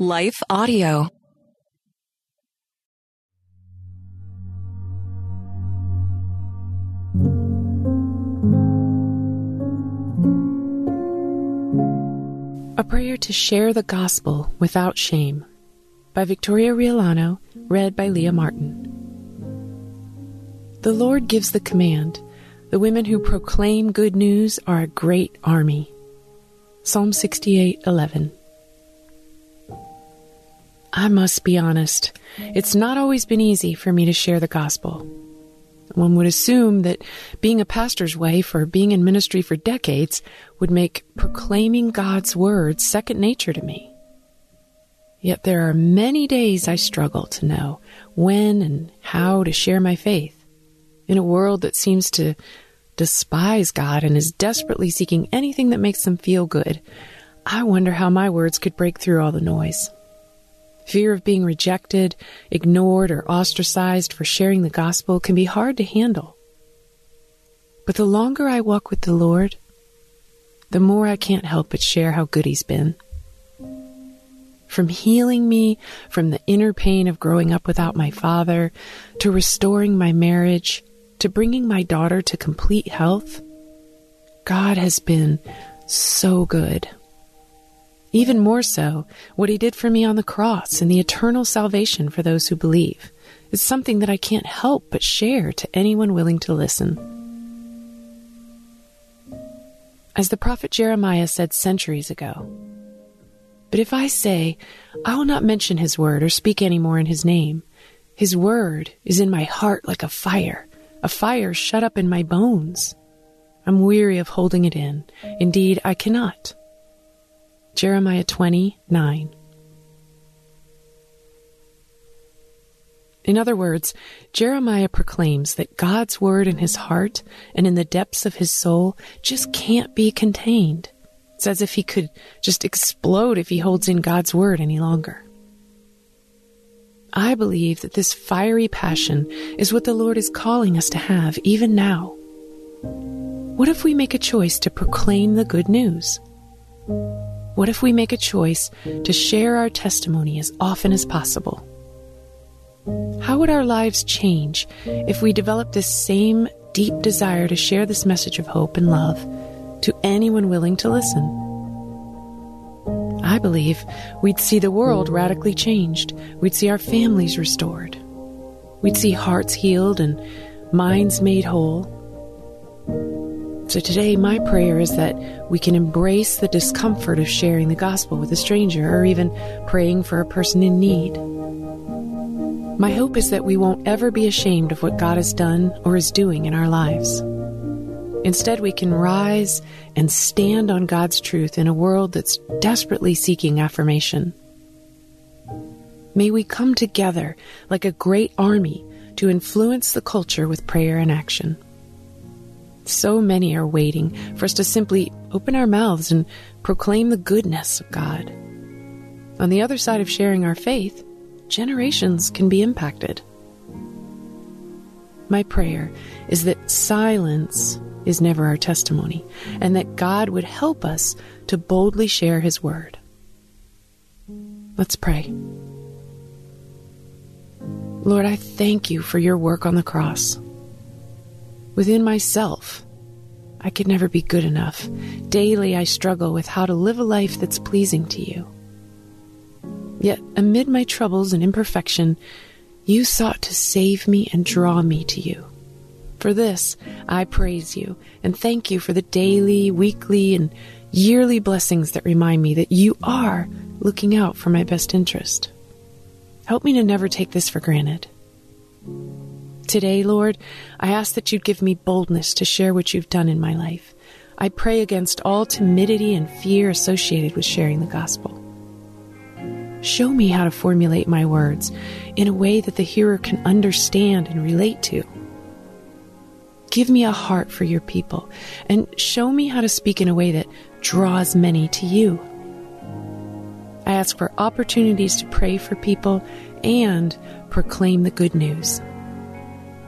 Life Audio. A Prayer to Share the Gospel Without Shame by Victoria Riollano, read by Leah Martin. The Lord gives the command. The women who proclaim good news are a great army. Psalm 68:11. I must be honest. It's not always been easy for me to share the gospel. One would assume that being a pastor's wife or being in ministry for decades would make proclaiming God's word second nature to me. Yet there are many days I struggle to know when and how to share my faith. In a world that seems to despise God and is desperately seeking anything that makes them feel good, I wonder how my words could break through all the noise. Fear of being rejected, ignored, or ostracized for sharing the gospel can be hard to handle. But the longer I walk with the Lord, the more I can't help but share how good He's been. From healing me from the inner pain of growing up without my father, to restoring my marriage, to bringing my daughter to complete health, God has been so good. Even more so, what he did for me on the cross and the eternal salvation for those who believe is something that I can't help but share to anyone willing to listen. As the prophet Jeremiah said centuries ago, But if I say, I will not mention his word or speak any more in his name, his word is in my heart like a fire, a fire shut up in my bones. I'm weary of holding it in. Indeed, I cannot. Jeremiah 29. In other words, Jeremiah proclaims that God's word in his heart and in the depths of his soul just can't be contained. It's as if he could just explode if he holds in God's word any longer. I believe that this fiery passion is what the Lord is calling us to have even now. What if we make a choice to proclaim the good news? What if we make a choice to share our testimony as often as possible? How would our lives change if we developed this same deep desire to share this message of hope and love to anyone willing to listen? I believe we'd see the world radically changed. We'd see our families restored. We'd see hearts healed and minds made whole. So today, my prayer is that we can embrace the discomfort of sharing the gospel with a stranger or even praying for a person in need. My hope is that we won't ever be ashamed of what God has done or is doing in our lives. Instead, we can rise and stand on God's truth in a world that's desperately seeking affirmation. May we come together like a great army to influence the culture with prayer and action. So many are waiting for us to simply open our mouths and proclaim the goodness of God. On the other side of sharing our faith, generations can be impacted. My prayer is that silence is never our testimony, and that God would help us to boldly share His word. Let's pray. Lord, I thank you for your work on the cross. Within myself, I could never be good enough. Daily, I struggle with how to live a life that's pleasing to you. Yet, amid my troubles and imperfection, you sought to save me and draw me to you. For this, I praise you and thank you for the daily, weekly, and yearly blessings that remind me that you are looking out for my best interest. Help me to never take this for granted. Today, Lord, I ask that you'd give me boldness to share what you've done in my life. I pray against all timidity and fear associated with sharing the gospel. Show me how to formulate my words in a way that the hearer can understand and relate to. Give me a heart for your people and show me how to speak in a way that draws many to you. I ask for opportunities to pray for people and proclaim the good news.